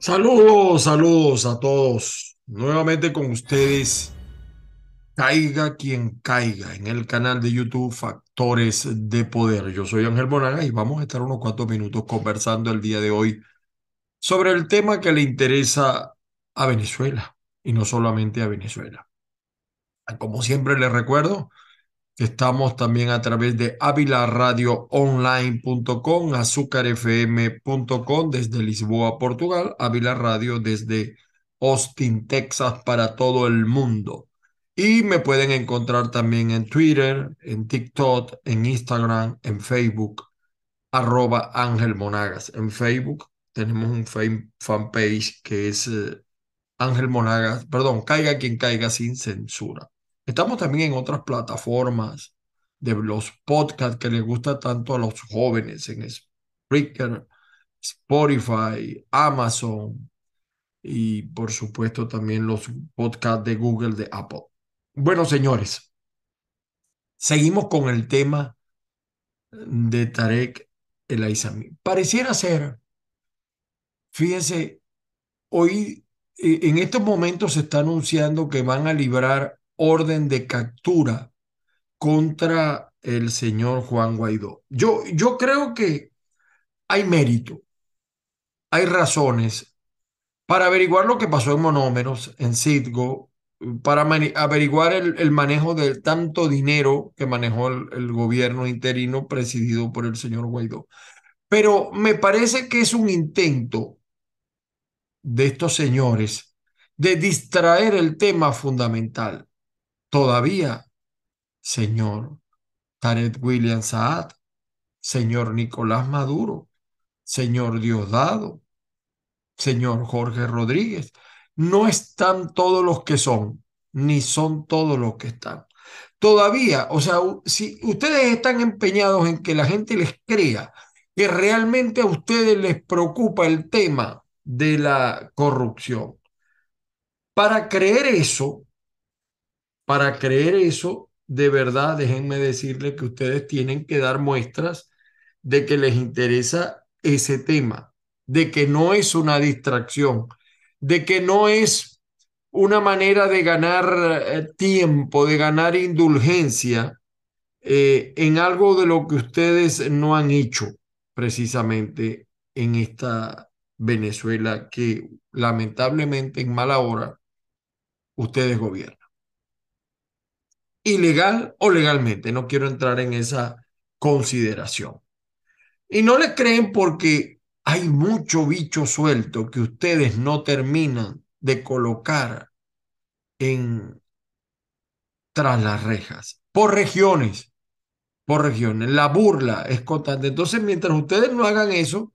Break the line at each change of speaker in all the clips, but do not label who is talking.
Saludos, saludos a todos. Nuevamente con ustedes, caiga quien caiga en el canal de YouTube Factores de Poder. Yo soy Ángel Monaga y vamos a estar unos cuantos minutos conversando el día de hoy sobre el tema que le interesa a Venezuela y no solamente a Venezuela. Como siempre les recuerdo, Estamos también a través de avilaradioonline.com, azúcarfm.com desde Lisboa, Portugal, Avila Radio desde Austin, Texas para todo el mundo. Y me pueden encontrar también en Twitter, en TikTok, en Instagram, en Facebook, arroba Ángel Monagas. En Facebook tenemos un fanpage que es eh, Ángel Monagas, perdón, caiga quien caiga sin censura. Estamos también en otras plataformas de los podcasts que les gusta tanto a los jóvenes, en Spreaker, Spotify, Amazon y por supuesto también los podcasts de Google, de Apple. Bueno, señores, seguimos con el tema de Tarek El Aizami. Pareciera ser, fíjense, hoy eh, en estos momentos se está anunciando que van a librar orden de captura contra el señor Juan Guaidó. Yo, yo creo que hay mérito, hay razones para averiguar lo que pasó en Monómeros, en Citgo, para averiguar el, manejo de tanto dinero que manejó el gobierno interino presidido por el señor Guaidó. Pero me parece que es un intento de estos señores de distraer el tema fundamental Todavía, señor Tarek William Saad, señor Nicolás Maduro, señor Diosdado, señor Jorge Rodríguez, no están todos los que son, ni son todos los que están. Todavía, o sea, si ustedes están empeñados en que la gente les crea que realmente a ustedes les preocupa el tema de la corrupción, para creer eso, para creer eso, de verdad, déjenme decirles que ustedes tienen que dar muestras de que les interesa ese tema, de que no es una distracción, de que no es una manera de ganar eh, tiempo, de ganar indulgencia eh, en algo de lo que ustedes no han hecho precisamente en esta Venezuela que lamentablemente en mala hora ustedes gobiernan ilegal o legalmente. No quiero entrar en esa consideración. Y no le creen porque hay mucho bicho suelto que ustedes no terminan de colocar en tras las rejas, por regiones, por regiones. La burla es constante. Entonces, mientras ustedes no hagan eso,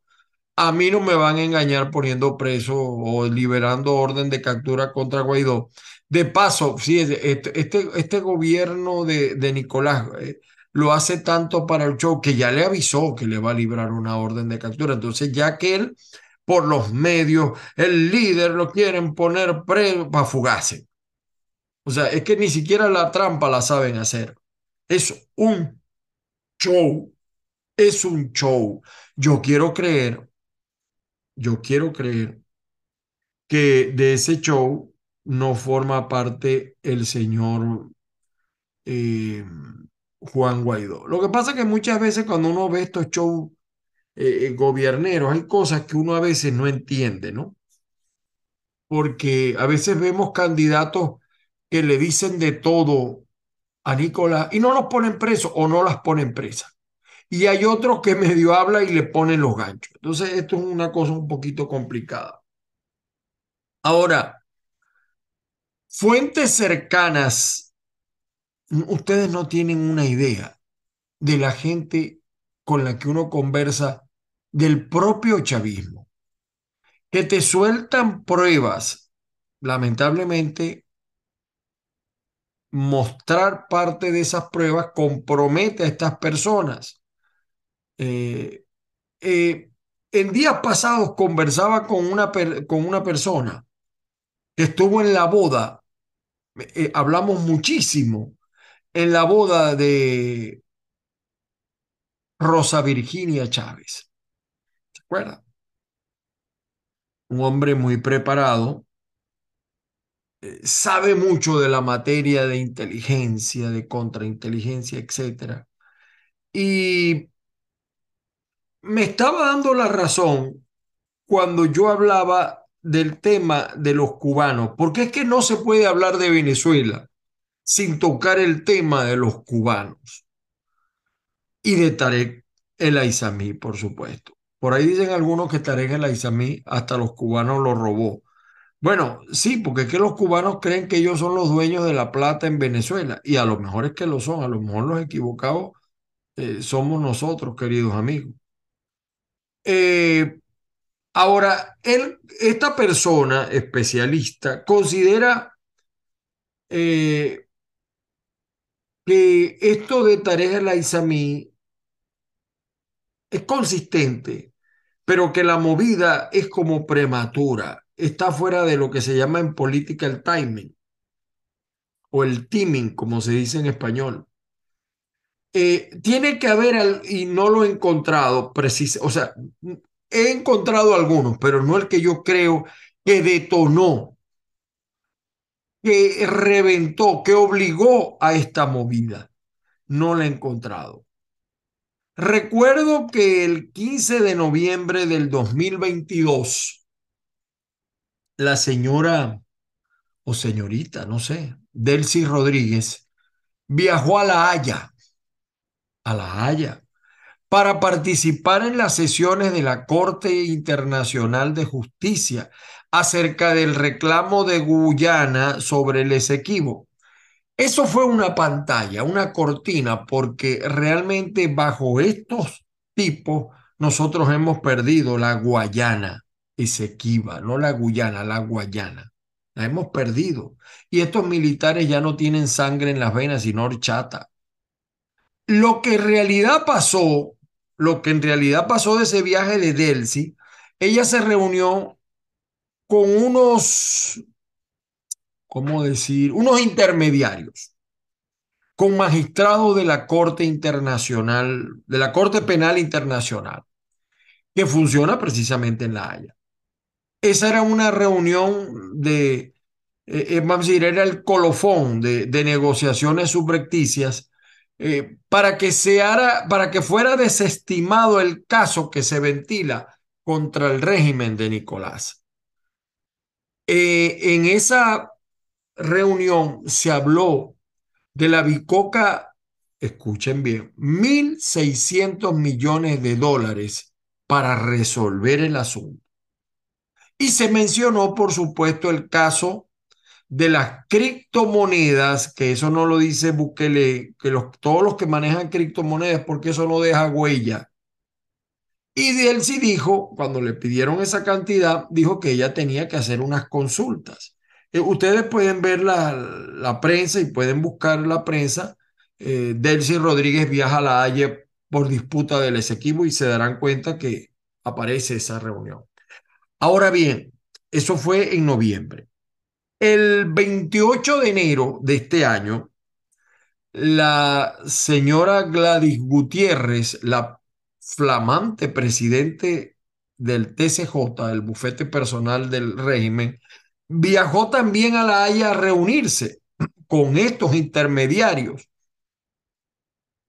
a mí no me van a engañar poniendo preso o liberando orden de captura contra Guaidó. De paso, sí, este, este, gobierno de, de Nicolás eh, lo hace tanto para el show que ya le avisó que le va a librar una orden de captura. Entonces, ya que él, por los medios, el líder lo quieren poner preso para fugarse. O sea, es que ni siquiera la trampa la saben hacer. Es un show. Es un show. Yo quiero creer yo quiero creer que de ese show no forma parte el señor eh, Juan Guaidó. Lo que pasa es que muchas veces cuando uno ve estos shows eh, gobierneros, hay cosas que uno a veces no entiende, ¿no? Porque a veces vemos candidatos que le dicen de todo a Nicolás y no los ponen presos o no las ponen presas y hay otros que medio habla y le ponen los ganchos. Entonces, esto es una cosa un poquito complicada. Ahora, fuentes cercanas, ustedes no tienen una idea de la gente con la que uno conversa del propio chavismo, que te sueltan pruebas, lamentablemente, mostrar parte de esas pruebas compromete a estas personas. Eh, eh, en días pasados conversaba con una, con una persona que estuvo en la boda, eh, hablamos muchísimo, en la boda de Rosa Virginia Chávez. ¿Se acuerdan? un hombre muy preparado, eh, sabe mucho de la materia de inteligencia, de contrainteligencia, etcétera. Y me estaba dando la razón cuando yo hablaba del tema de los cubanos, porque es que no se puede hablar de Venezuela sin tocar el tema de los cubanos y de Tarek el Aizamí, por supuesto. Por ahí dicen algunos que Tarek el Aizamí hasta los cubanos lo robó. Bueno, sí, porque es que los cubanos creen que ellos son los dueños de la plata en Venezuela y a lo mejor es que lo son, a lo mejor los equivocados eh, somos nosotros, queridos amigos. Eh, ahora, él, esta persona especialista considera eh, que esto de Tarek el Aizamí es consistente, pero que la movida es como prematura, está fuera de lo que se llama en política el timing o el timing, como se dice en español. Eh, tiene que haber, y no lo he encontrado preciso, o sea, he encontrado algunos, pero no el que yo creo que detonó, que reventó, que obligó a esta movida. No la he encontrado. Recuerdo que el 15 de noviembre del 2022, la señora o señorita, no sé, Delcy Rodríguez, viajó a La Haya, a La Haya, para participar en las sesiones de la Corte Internacional de Justicia acerca del reclamo de Guyana sobre el Esequibo. Eso fue una pantalla, una cortina, porque realmente bajo estos tipos nosotros hemos perdido la Guayana, Esequiba, no la Guyana, la Guayana. La hemos perdido. Y estos militares ya no tienen sangre en las venas, sino horchata. Lo que en realidad pasó, lo que en realidad pasó de ese viaje de Delcy, ella se reunió con unos ¿cómo decir? Unos intermediarios con magistrados de la Corte Internacional, de la Corte Penal Internacional, que funciona precisamente en La Haya. Esa era una reunión de, eh, eh, vamos a decir, era el colofón de, de negociaciones subrepticias eh, para, que para que fuera desestimado el caso que se ventila contra el régimen de Nicolás. en esa reunión se habló de la bicoca, escuchen bien, 1.600 millones de dólares para resolver el asunto. Y se mencionó, por supuesto, el caso de las criptomonedas, que eso no lo dice Bukele, que los, todos los que manejan criptomonedas, porque eso no deja huella. Y él dijo, cuando le pidieron esa cantidad, dijo que ella tenía que hacer unas consultas. Eh, ustedes pueden ver la, la, prensa y pueden buscar la prensa. Eh, Delcy Rodríguez viaja a La Haya por disputa del Esequibo y se darán cuenta que aparece esa reunión. Ahora bien, eso fue en noviembre. El 28 de enero de este año, la señora Gladys Gutiérrez, la flamante presidente del TCJ, el bufete personal del régimen, viajó también a La Haya a reunirse con estos intermediarios.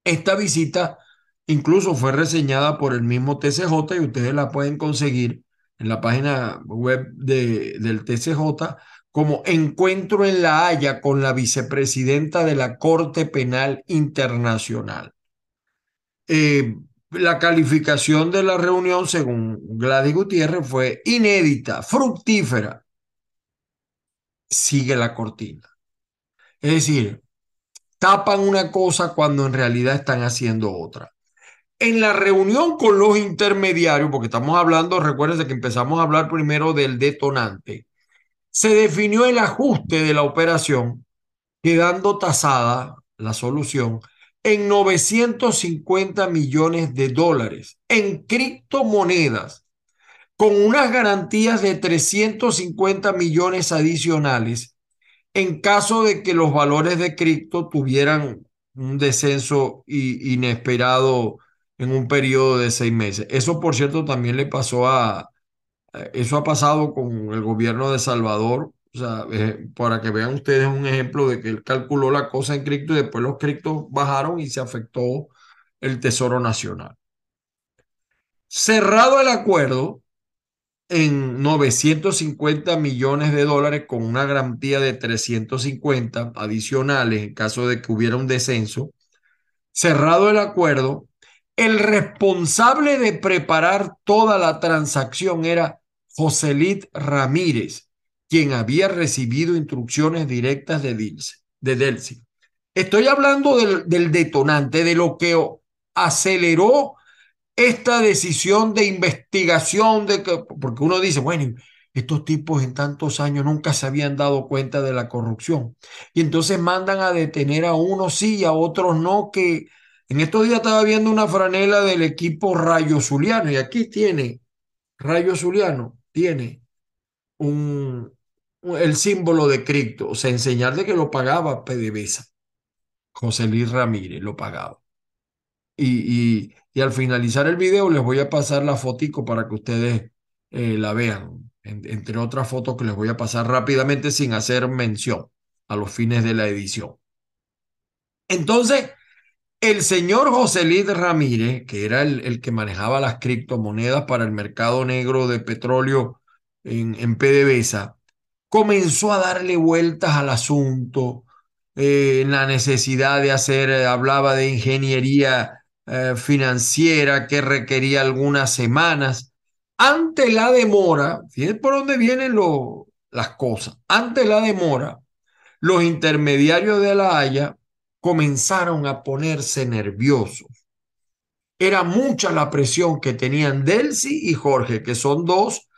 Esta visita incluso fue reseñada por el mismo TCJ y ustedes la pueden conseguir en la página web de, del TCJ como encuentro en La Haya con la vicepresidenta de la Corte Penal Internacional. Eh, la calificación de la reunión, según Gladys Gutiérrez, fue inédita, fructífera, sigue la cortina. Es decir, tapan una cosa cuando en realidad están haciendo otra. En la reunión con los intermediarios, porque estamos hablando, recuérdense que empezamos a hablar primero del detonante, se definió el ajuste de la operación, quedando tasada la solución en 950 millones de dólares en criptomonedas con unas garantías de 350 millones adicionales en caso de que los valores de cripto tuvieran un descenso inesperado en un periodo de seis meses. Eso, por cierto, también le pasó a, Eso ha pasado con el gobierno de Salvador. O sea, eh, para que vean ustedes un ejemplo de que él calculó la cosa en cripto y después los criptos bajaron y se afectó el Tesoro Nacional. Cerrado el acuerdo en 950 millones de dólares con una garantía de 350 adicionales en caso de que hubiera un descenso, cerrado el acuerdo, el responsable de preparar toda la transacción era Joselit Ramírez, quien había recibido instrucciones directas de, Dilce, de Delcy. Estoy hablando del, del detonante, de lo que aceleró esta decisión de investigación, de que, porque uno dice, bueno, estos tipos en tantos años nunca se habían dado cuenta de la corrupción. Y entonces mandan a detener a unos sí y a otros no, que en estos días estaba viendo una franela del equipo Rayo Zuliano y aquí tiene, Rayo Zuliano tiene un, el símbolo de cripto, o sea, enseñar de que lo pagaba PDVSA. José Luis Ramírez lo pagaba. Y, y, al finalizar el video les voy a pasar la fotico para que ustedes eh, la vean, entre otras fotos que les voy a pasar rápidamente sin hacer mención a los fines de la edición. Entonces, el señor José Luis Ramírez, que era el, el, que manejaba las criptomonedas para el mercado negro de petróleo en, en PDVSA, comenzó a darle vueltas al asunto, eh, la necesidad de hacer, eh, hablaba de ingeniería eh, financiera que requería algunas semanas. Ante la demora, fíjense por dónde vienen lo, las cosas, ante la demora, los intermediarios de la Haya comenzaron a ponerse nerviosos. Era mucha la presión que tenían Delcy y Jorge, que son dos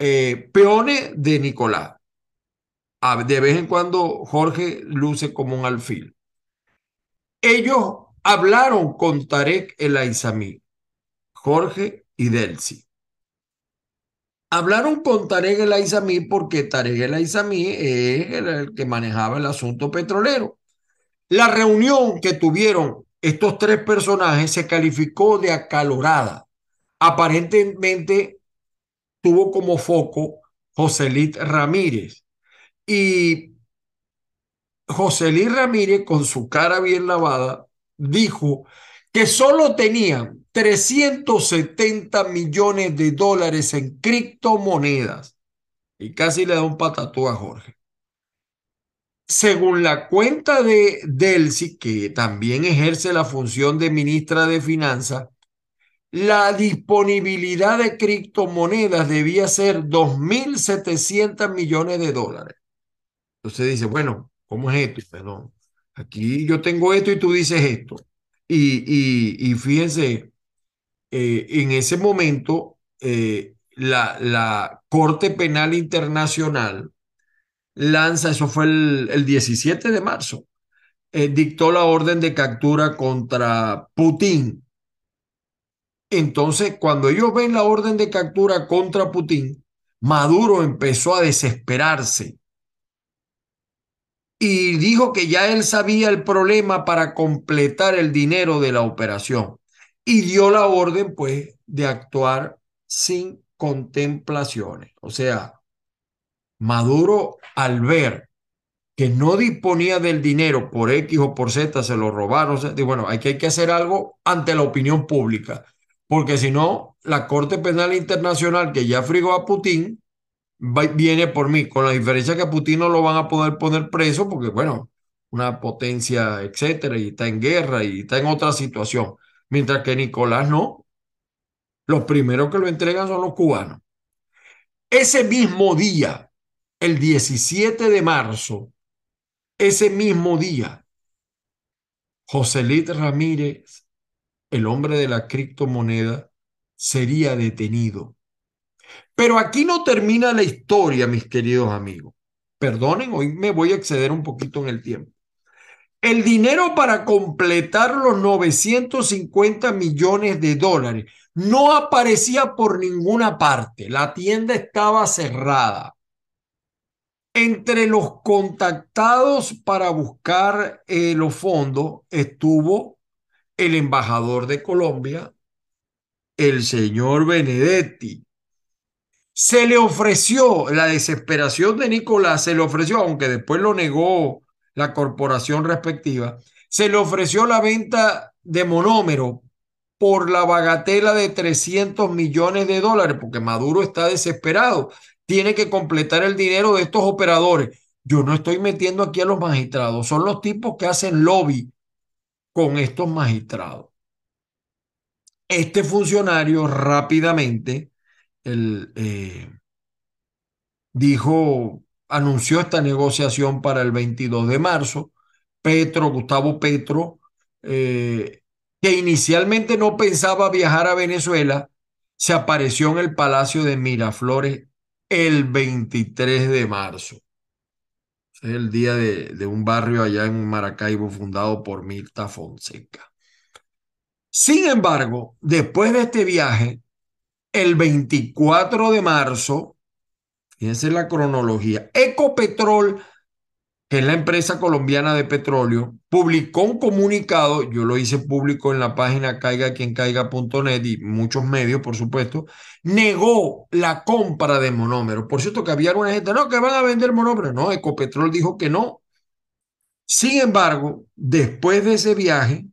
eh, peones de Nicolás. De vez en cuando Jorge luce como un alfil. Ellos hablaron con Tarek el Aizamí, Jorge y Delcy. Hablaron con Tarek el Aizamí porque Tarek el Aizamí es el que manejaba el asunto petrolero. La reunión que tuvieron estos tres personajes se calificó de acalorada. Aparentemente tuvo como foco Joselit Ramírez. Y Joselit Ramírez, con su cara bien lavada, dijo que solo tenían 370 millones de dólares en criptomonedas. Y casi le da un patatú a Jorge. Según la cuenta de Delcy, que también ejerce la función de ministra de Finanzas, la disponibilidad de criptomonedas debía ser 2.700 millones de dólares. Entonces dice, bueno, ¿cómo es esto? Perdón. Aquí yo tengo esto y tú dices esto. Y, y, fíjense, eh, en ese momento, eh, la, la Corte Penal Internacional lanza, eso fue el, 17 de marzo, eh, dictó la orden de captura contra Putin. Entonces, cuando ellos ven la orden de captura contra Putin, Maduro empezó a desesperarse y dijo que ya él sabía el problema para completar el dinero de la operación y dio la orden pues de actuar sin contemplaciones. O sea, Maduro al ver que no disponía del dinero por X o por Z, se lo robaron, dijo, bueno, hay que, hay que hacer algo ante la opinión pública, porque si no, la Corte Penal Internacional que ya frigó a Putin viene por mí, con la diferencia que a Putin no lo van a poder poner preso porque, bueno, una potencia, etcétera, y está en guerra y está en otra situación. Mientras que Nicolás no. Los primeros que lo entregan son los cubanos. Ese mismo día, el 17 de marzo, ese mismo día, Joselit Ramírez, el hombre de la criptomoneda, sería detenido pero aquí no termina la historia, mis queridos amigos. Perdonen, hoy me voy a exceder un poquito en el tiempo. El dinero para completar los 950 millones de dólares no aparecía por ninguna parte. La tienda estaba cerrada. Entre los contactados para buscar eh, los fondos estuvo el embajador de Colombia, el señor Benedetti, Se le ofreció, la desesperación de Nicolás se le ofreció, aunque después lo negó la corporación respectiva, se le ofreció la venta de monómero por la bagatela de 300 millones de dólares, porque Maduro está desesperado, tiene que completar el dinero de estos operadores. Yo no estoy metiendo aquí a los magistrados, son los tipos que hacen lobby con estos magistrados. Este funcionario rápidamente el, eh, dijo, anunció esta negociación para el 22 de marzo. Petro, Gustavo Petro, eh, que inicialmente no pensaba viajar a Venezuela, se apareció en el Palacio de Miraflores el 23 de marzo. Es el día de, un barrio allá en Maracaibo fundado por Mirta Fonseca. Sin embargo, después de este viaje, el 24 de marzo, fíjense la cronología, Ecopetrol que es la empresa colombiana de petróleo, publicó un comunicado, yo lo hice público en la página caiga quien caiga.net y muchos medios, por supuesto, negó la compra de monómeros. Por cierto, que había alguna gente, no, que van a vender monómeros. No, Ecopetrol dijo que no. Sin embargo, después de ese viaje,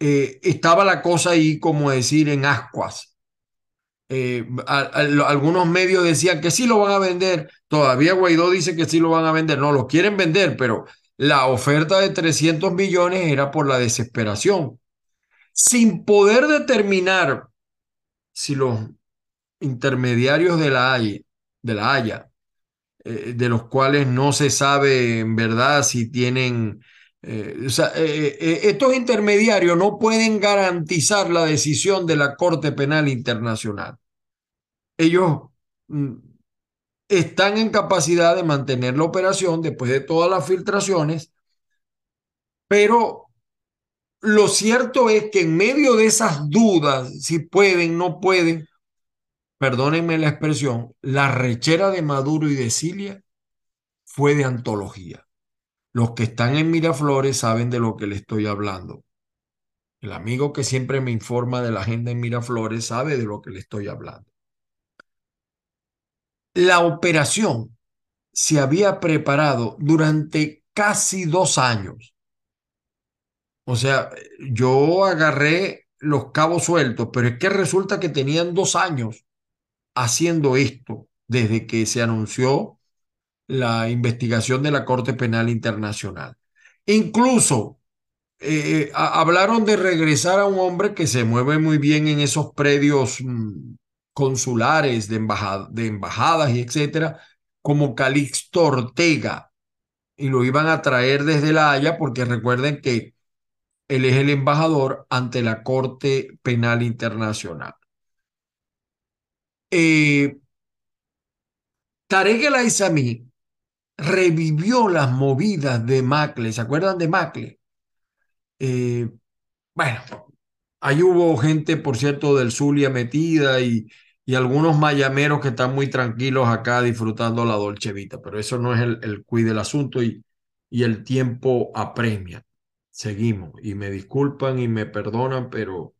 eh, estaba la cosa ahí, como decir, en ascuas. Eh, algunos medios decían que sí lo van a vender, todavía Guaidó dice que sí lo van a vender, no, lo quieren vender, pero la oferta de 300 millones era por la desesperación. Sin poder determinar si los intermediarios de la Haya, de, la Haya, eh, de los cuales no se sabe en verdad si tienen eh, o sea, estos intermediarios no pueden garantizar la decisión de la Corte Penal Internacional ellos mm, están en capacidad de mantener la operación después de todas las filtraciones, pero lo cierto es que en medio de esas dudas, si pueden, no pueden, perdónenme la expresión, la rechera de Maduro y de Cilia fue de antología. Los que están en Miraflores saben de lo que le estoy hablando. El amigo que siempre me informa de la agenda en Miraflores sabe de lo que le estoy hablando. La operación se había preparado durante casi dos años. O sea, yo agarré los cabos sueltos, pero es que resulta que tenían dos años haciendo esto desde que se anunció la investigación de la Corte Penal Internacional. Incluso eh, hablaron de regresar a un hombre que se mueve muy bien en esos predios mm, consulares, de, de embajadas y etcétera, como Calixto Ortega, y lo iban a traer desde La Haya porque recuerden que él es el embajador ante la Corte Penal Internacional. Eh, Tarek El Aizami revivió las movidas de Macle. ¿Se acuerdan de Macle? Eh, bueno, ahí hubo gente, por cierto, del Zulia metida y, y algunos mayameros que están muy tranquilos acá disfrutando la Dolce Vita, pero eso no es el, el del asunto y, y el tiempo apremia. Seguimos y me disculpan y me perdonan, pero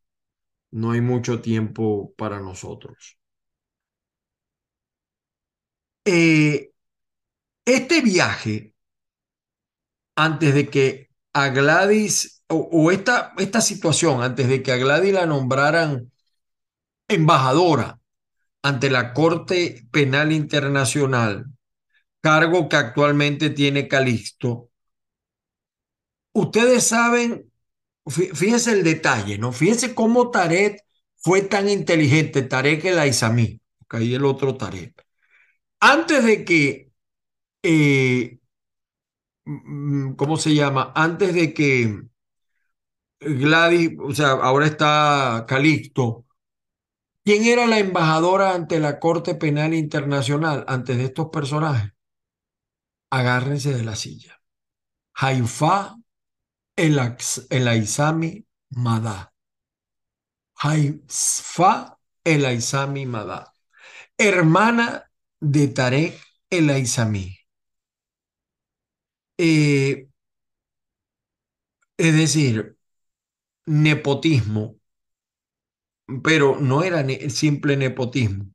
no hay mucho tiempo para nosotros. Eh, este viaje, antes de que a Gladys, o, o, esta, esta situación, antes de que a Gladys la nombraran embajadora ante la Corte Penal Internacional, cargo que actualmente tiene Calixto, ustedes saben, fíjense el detalle, ¿no? Fíjense cómo Tarek fue tan inteligente, Tarek el Aizamí, porque ahí el otro Tarek. Antes de que, eh, mm, ¿cómo se llama? Antes de que Gladys, o sea, ahora está Calixto, ¿Quién era la embajadora ante la Corte Penal Internacional antes de estos personajes? Agárrense de la silla. Haifa el, Aizami Madá. Haifa el Aizami Madá. Hermana de Tarek el Aizami. Eh, es decir, nepotismo pero no era simple nepotismo.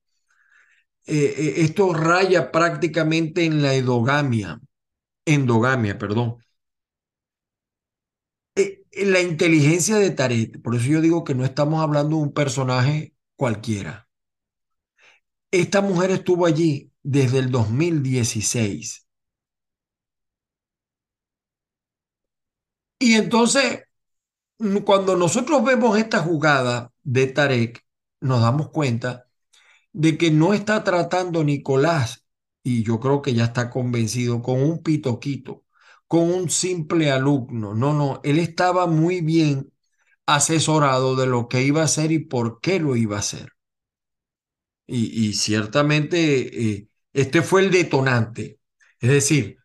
eh, esto raya prácticamente en la endogamia, endogamia, perdón. la inteligencia de Tarek, por eso yo digo que no estamos hablando de un personaje cualquiera. Esta mujer estuvo allí desde el 2016. Y entonces, cuando nosotros vemos esta jugada de Tarek, nos damos cuenta de que no está tratando Nicolás, y yo creo que ya está convencido, con un pitoquito, con un simple alumno. No, no, él estaba muy bien asesorado de lo que iba a hacer y por qué lo iba a hacer. Y, ciertamente eh, este fue el detonante. Es decir,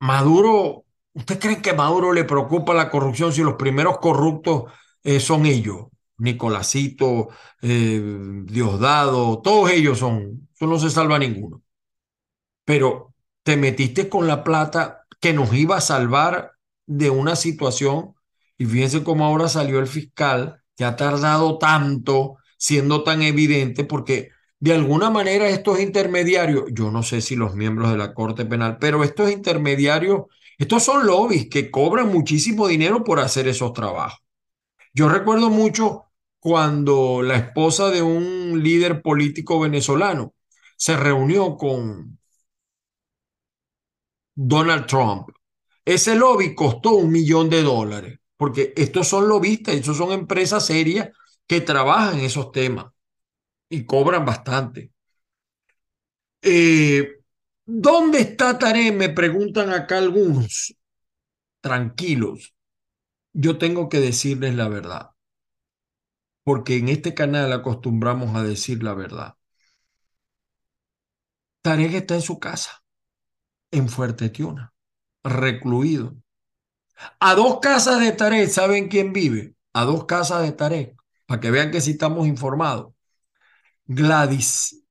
Maduro, ¿usted cree que Maduro le preocupa la corrupción si los primeros corruptos eh, son ellos? Nicolásito, eh, Diosdado, todos ellos son, eso no se salva ninguno. Pero te metiste con la plata que nos iba a salvar de una situación y fíjense cómo ahora salió el fiscal que ha tardado tanto siendo tan evidente porque de alguna manera estos intermediarios, yo no sé si los miembros de la Corte Penal, pero estos intermediarios, estos son lobbies que cobran muchísimo dinero por hacer esos trabajos. Yo recuerdo mucho cuando la esposa de un líder político venezolano se reunió con Donald Trump. Ese lobby costó un millón de dólares, porque estos son lobistas, estos son empresas serias que trabajan esos temas y cobran bastante. Eh, ¿Dónde está Taré? Me preguntan acá algunos. Tranquilos, yo tengo que decirles la verdad, porque en este canal acostumbramos a decir la verdad. Tarek está en su casa, en Fuerte Tiuna, recluido. A dos casas de Tarek, ¿saben quién vive? A dos casas de Tarek, para que vean que sí estamos informados. Gladys,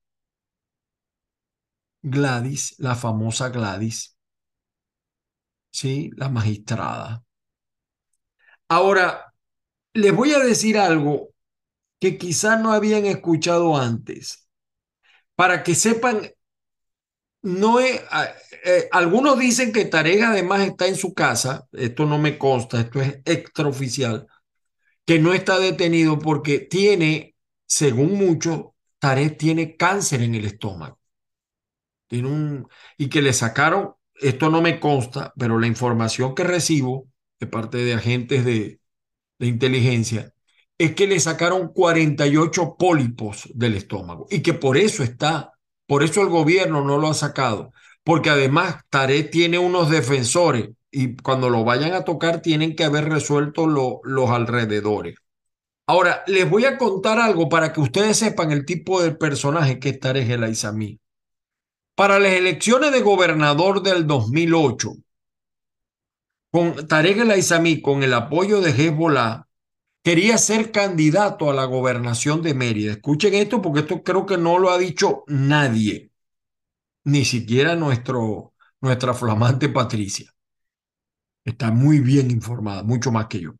Gladys, la famosa Gladys, ¿sí? La magistrada. Ahora, les voy a decir algo que quizás no habían escuchado antes, para que sepan, no eh, algunos dicen que Tarek además está en su casa, esto no me consta, esto es extraoficial, que no está detenido porque tiene, según muchos, Tarek tiene cáncer en el estómago. Tiene un, y que le sacaron, esto no me consta, pero la información que recibo de parte de agentes de, de inteligencia es que le sacaron 48 pólipos del estómago y que por eso está, por eso el gobierno no lo ha sacado, porque además Tarek tiene unos defensores y cuando lo vayan a tocar tienen que haber resuelto los alrededores. Ahora, les voy a contar algo para que ustedes sepan el tipo de personaje que es Tarek El Aizami. Para las elecciones de gobernador del 2008, con Tarek El Aizami, con el apoyo de Hezbollah, quería ser candidato a la gobernación de Mérida. Escuchen esto porque esto creo que no lo ha dicho nadie, ni siquiera nuestro, nuestra flamante Patricia. Está muy bien informada, mucho más que yo.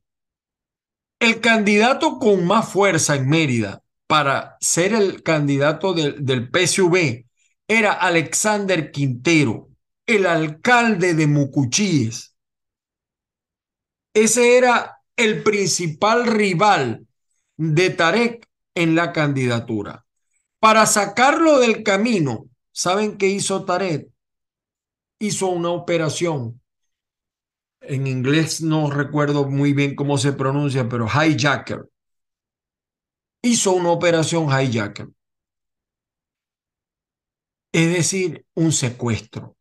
El candidato con más fuerza en Mérida para ser el candidato del, del PSV era Alexander Quintero, el alcalde de Mucuchíes. Ese era el principal rival de Tarek en la candidatura. Para sacarlo del camino, ¿saben qué hizo Tarek? Hizo una operación en inglés no recuerdo muy bien cómo se pronuncia, pero hijacker. Hizo una operación hijacker. Es decir, un secuestro.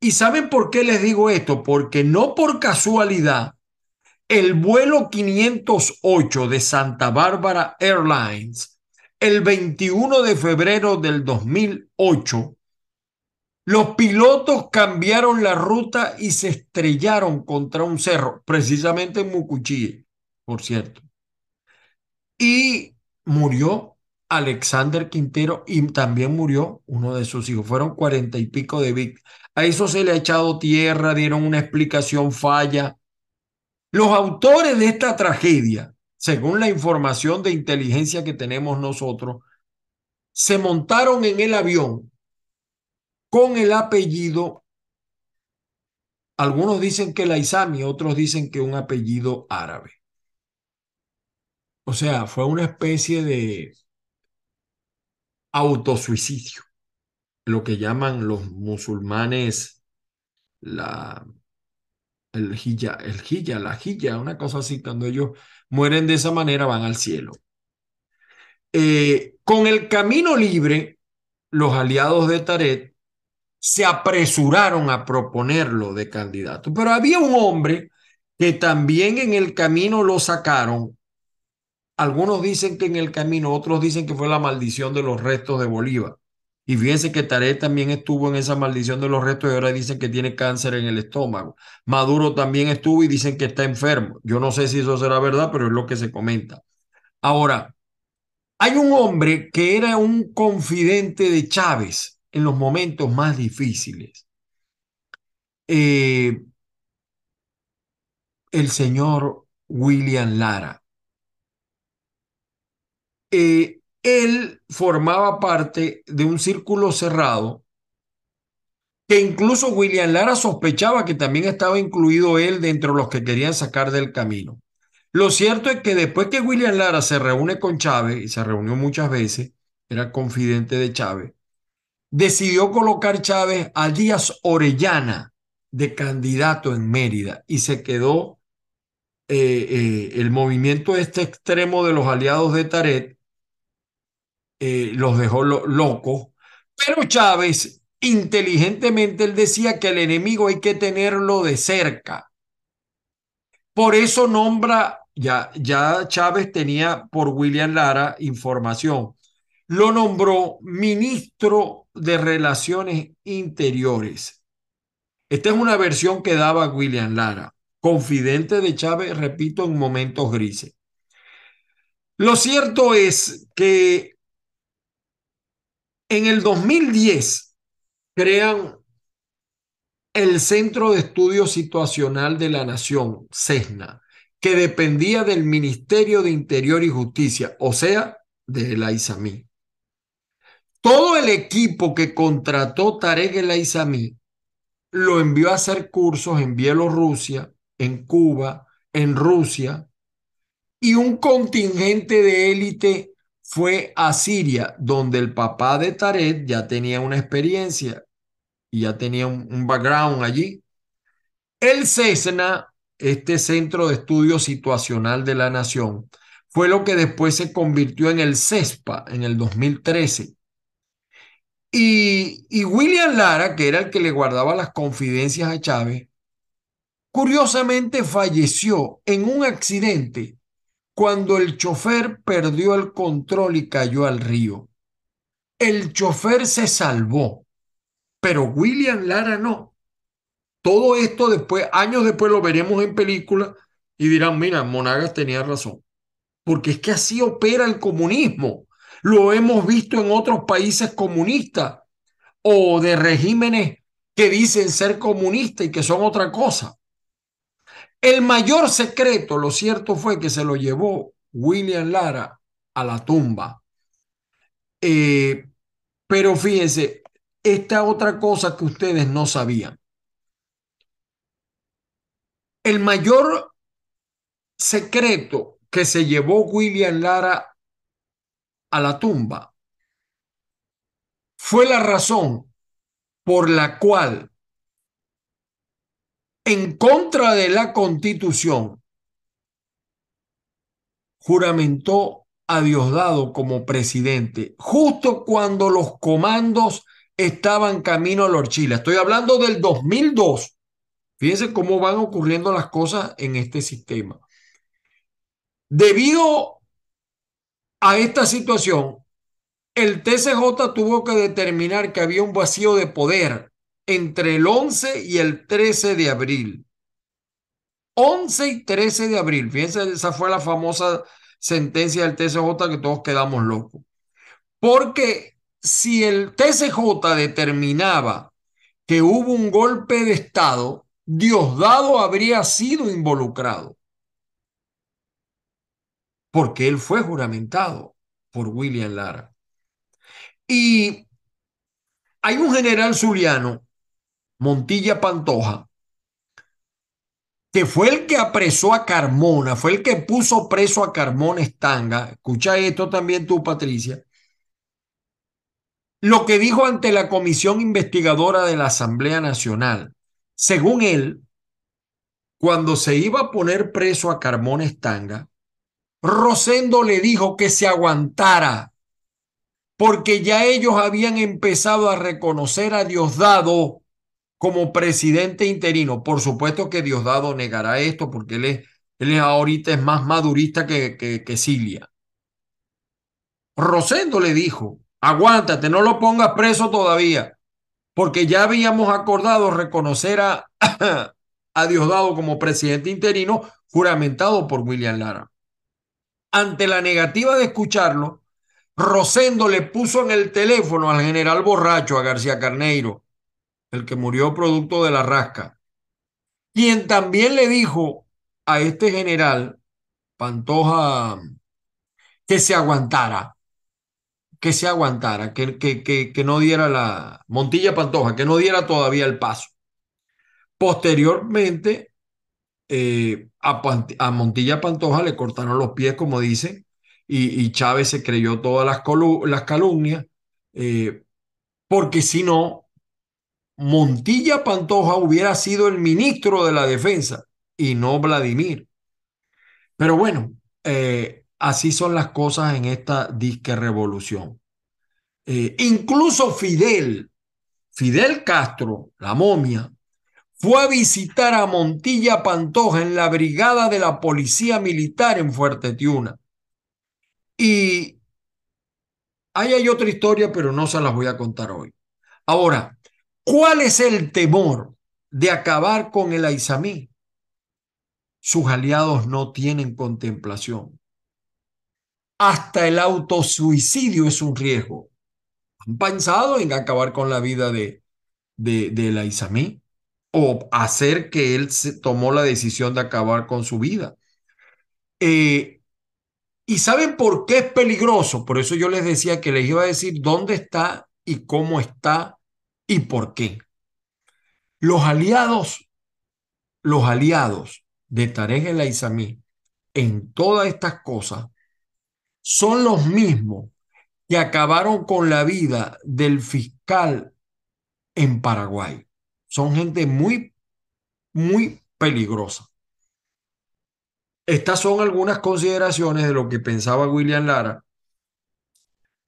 ¿Y saben por qué les digo esto? Porque no por casualidad, el vuelo 508 de Santa Bárbara Airlines, el 21 de febrero del 2008, los pilotos cambiaron la ruta y se estrellaron contra un cerro, precisamente en Mucuchí, por cierto. Y murió Alexander Quintero y también murió uno de sus hijos. Fueron cuarenta y pico de víctimas. A eso se le ha echado tierra, dieron una explicación falla. Los autores de esta tragedia, según la información de inteligencia que tenemos nosotros, se montaron en el avión con el apellido, algunos dicen que la Isami, otros dicen que un apellido árabe. O sea, fue una especie de autosuicidio, lo que llaman los musulmanes la, el hija, el la hija, una cosa así, cuando ellos mueren de esa manera van al cielo. Eh, con el camino libre, los aliados de Taret se apresuraron a proponerlo de candidato, pero había un hombre que también en el camino lo sacaron. Algunos dicen que en el camino, otros dicen que fue la maldición de los restos de Bolívar. Y fíjense que Taret también estuvo en esa maldición de los restos y ahora dicen que tiene cáncer en el estómago. Maduro también estuvo y dicen que está enfermo. Yo no sé si eso será verdad, pero es lo que se comenta. Ahora, hay un hombre que era un confidente de Chávez en los momentos más difíciles. Eh, el señor William Lara. Eh, él formaba parte de un círculo cerrado que incluso William Lara sospechaba que también estaba incluido él dentro de los que querían sacar del camino. Lo cierto es que después que William Lara se reúne con Chávez, y se reunió muchas veces, era confidente de Chávez, decidió colocar Chávez a Díaz Orellana de candidato en Mérida y se quedó eh, eh, el movimiento este extremo de los aliados de Taret eh, los dejó locos, pero Chávez inteligentemente él decía que el enemigo hay que tenerlo de cerca. Por eso nombra, ya, ya Chávez tenía por William Lara información, lo nombró ministro de Relaciones Interiores. Esta es una versión que daba William Lara, confidente de Chávez, repito, en momentos grises. Lo cierto es que en el 2010 crean el Centro de Estudio Situacional de la Nación, CESNA, que dependía del Ministerio de Interior y Justicia, o sea, de la ISAMI. Todo el equipo que contrató Tarek el Aizamí lo envió a hacer cursos en Bielorrusia, en Cuba, en Rusia, y un contingente de élite fue a Siria, donde el papá de Tarek ya tenía una experiencia y ya tenía un, background allí. El CESNA, este Centro de Estudio Situacional de la Nación, fue lo que después se convirtió en el CESPA en el 2013. Y, y William Lara, que era el que le guardaba las confidencias a Chávez, curiosamente falleció en un accidente cuando el chofer perdió el control y cayó al río. El chofer se salvó, pero William Lara no. Todo esto después, años después lo veremos en película y dirán, mira, Monagas tenía razón. Porque es que así opera el comunismo. Lo hemos visto en otros países comunistas o de regímenes que dicen ser comunistas y que son otra cosa. El mayor secreto, lo cierto fue que se lo llevó William Lara a la tumba. Eh, pero fíjense, esta otra cosa que ustedes no sabían. El mayor secreto que se llevó William Lara a la tumba fue la razón por la cual en contra de la constitución, juramentó a Diosdado como presidente, justo cuando los comandos estaban camino a Lorchila. Estoy hablando del 2002. Fíjense cómo van ocurriendo las cosas en este sistema. Debido a esta situación, el TCJ tuvo que determinar que había un vacío de poder entre el 11 y el 13 de abril. 11 y 13 de abril. Fíjense, esa fue la famosa sentencia del TCJ que todos quedamos locos. Porque si el TCJ determinaba que hubo un golpe de Estado, Diosdado habría sido involucrado. Porque él fue juramentado por William Lara. Y hay un general zuliano, Montilla Pantoja, que fue el que apresó a Carmona, fue el que puso preso a Carmona Estanga. Escucha esto también tú, Patricia. Lo que dijo ante la comisión investigadora de la Asamblea Nacional. Según él, cuando se iba a poner preso a Carmona Estanga, Rosendo le dijo que se aguantara, porque ya ellos habían empezado a reconocer a Diosdado como presidente interino. Por supuesto que Diosdado negará esto, porque él es, ahorita es más madurista que, que, que Cilia. Rosendo le dijo, aguántate, no lo pongas preso todavía, porque ya habíamos acordado reconocer a, a Diosdado como presidente interino juramentado por William Lara. Ante la negativa de escucharlo, Rosendo le puso en el teléfono al general borracho, a García Carneiro, el que murió producto de la rasca, quien también le dijo a este general, Pantoja, que se aguantara, que se aguantara, que, que, que, no diera la Montilla Pantoja, que no diera todavía el paso. Posteriormente, eh, a, Montilla Pantoja le cortaron los pies, como dice, y, y Chávez se creyó todas las, las calumnias, eh, porque si no, Montilla Pantoja hubiera sido el ministro de la defensa y no Vladimir. Pero bueno, eh, así son las cosas en esta disque revolución. Eh, incluso Fidel, Fidel Castro, la momia, fue a visitar a Montilla Pantoja en la brigada de la Policía Militar en Fuerte Tiuna. Y ahí hay otra historia, pero no se las voy a contar hoy. Ahora, ¿cuál es el temor de acabar con el Aizamí? Sus aliados no tienen contemplación. Hasta el autosuicidio es un riesgo. ¿Han pensado en acabar con la vida de, de, de o hacer que él se tomó la decisión de acabar con su vida. Eh, ¿Y saben por qué es peligroso? Por eso yo les decía que les iba a decir dónde está y cómo está y por qué. Los aliados, los aliados de Tarek el Aizamí en todas estas cosas son los mismos que acabaron con la vida del fiscal en Paraguay. Son gente muy, muy peligrosa. Estas son algunas consideraciones de lo que pensaba William Lara.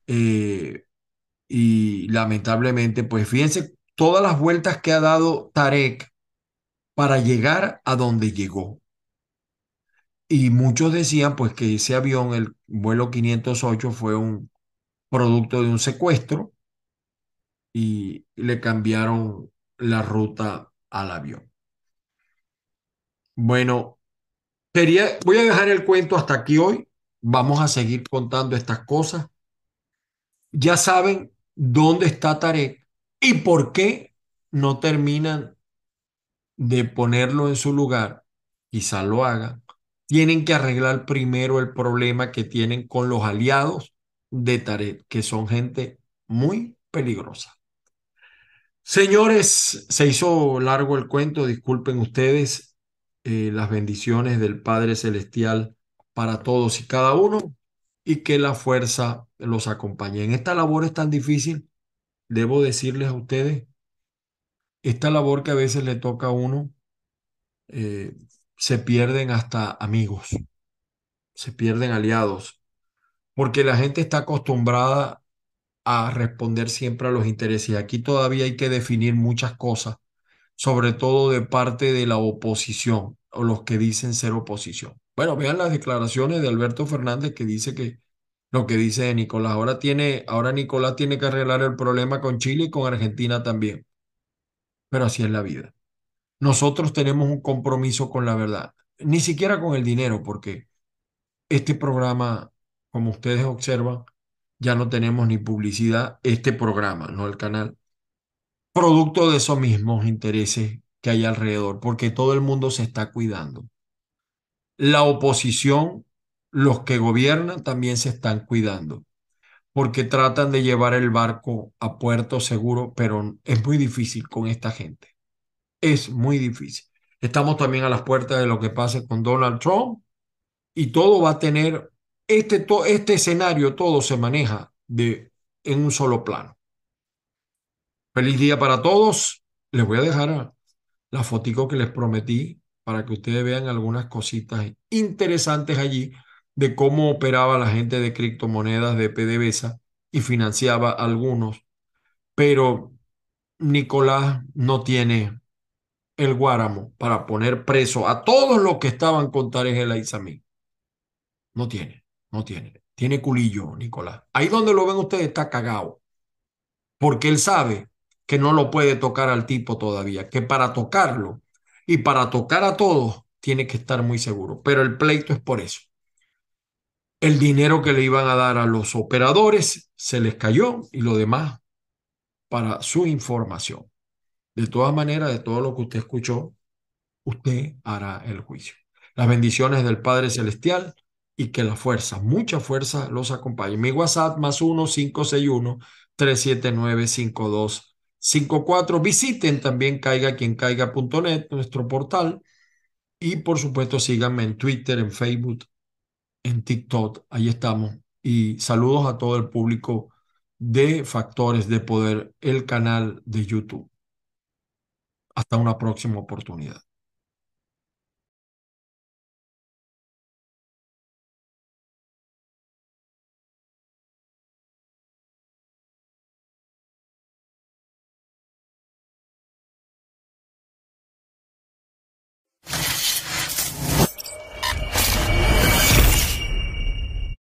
Eh, y lamentablemente, pues fíjense todas las vueltas que ha dado Tarek para llegar a donde llegó. Y muchos decían pues que ese avión, el vuelo 508, fue un producto de un secuestro y le cambiaron la ruta al avión. Bueno, quería, voy a dejar el cuento hasta aquí hoy. Vamos a seguir contando estas cosas. Ya saben dónde está Tarek y por qué no terminan de ponerlo en su lugar. Quizá lo hagan. Tienen que arreglar primero el problema que tienen con los aliados de Tarek, que son gente muy peligrosa. Señores, se hizo largo el cuento, disculpen ustedes eh, las bendiciones del Padre Celestial para todos y cada uno y que la fuerza los acompañe. En esta labor es tan difícil, debo decirles a ustedes, esta labor que a veces le toca a uno, eh, se pierden hasta amigos, se pierden aliados, porque la gente está acostumbrada a responder siempre a los intereses. Y aquí todavía hay que definir muchas cosas, sobre todo de parte de la oposición o los que dicen ser oposición. Bueno, vean las declaraciones de Alberto Fernández que dice que lo que dice Nicolás. Ahora tiene, ahora Nicolás tiene que arreglar el problema con Chile y con Argentina también. Pero así es la vida. Nosotros tenemos un compromiso con la verdad, ni siquiera con el dinero, porque este programa, como ustedes observan, ya no tenemos ni publicidad, este programa, no el canal, producto de esos mismos intereses que hay alrededor, porque todo el mundo se está cuidando. La oposición, los que gobiernan también se están cuidando, porque tratan de llevar el barco a puerto seguro, pero es muy difícil con esta gente. Es muy difícil. Estamos también a las puertas de lo que pase con Donald Trump y todo va a tener, este, este escenario todo se maneja de, en un solo plano. Feliz día para todos. Les voy a dejar la fotico que les prometí para que ustedes vean algunas cositas interesantes allí de cómo operaba la gente de criptomonedas de PDVSA y financiaba algunos. Pero Nicolás no tiene el Guáramo para poner preso a todos los que estaban con Tarek El Aizamí. No tiene, no tiene. Tiene culillo, Nicolás. Ahí donde lo ven ustedes está cagado. Porque él sabe que no lo puede tocar al tipo todavía, que para tocarlo y para tocar a todos tiene que estar muy seguro. Pero el pleito es por eso. El dinero que le iban a dar a los operadores se les cayó y lo demás para su información. De todas maneras, de todo lo que usted escuchó, usted hará el juicio. Las bendiciones del Padre Celestial y que la fuerza, mucha fuerza, los acompañe. Mi WhatsApp más 1-561-379-5254. Visiten también caiga quien caiga.net, nuestro portal. Y por supuesto, síganme en Twitter, en Facebook, en TikTok. Ahí estamos. Y saludos a todo el público de Factores de Poder, el canal de YouTube. Hasta una próxima oportunidad.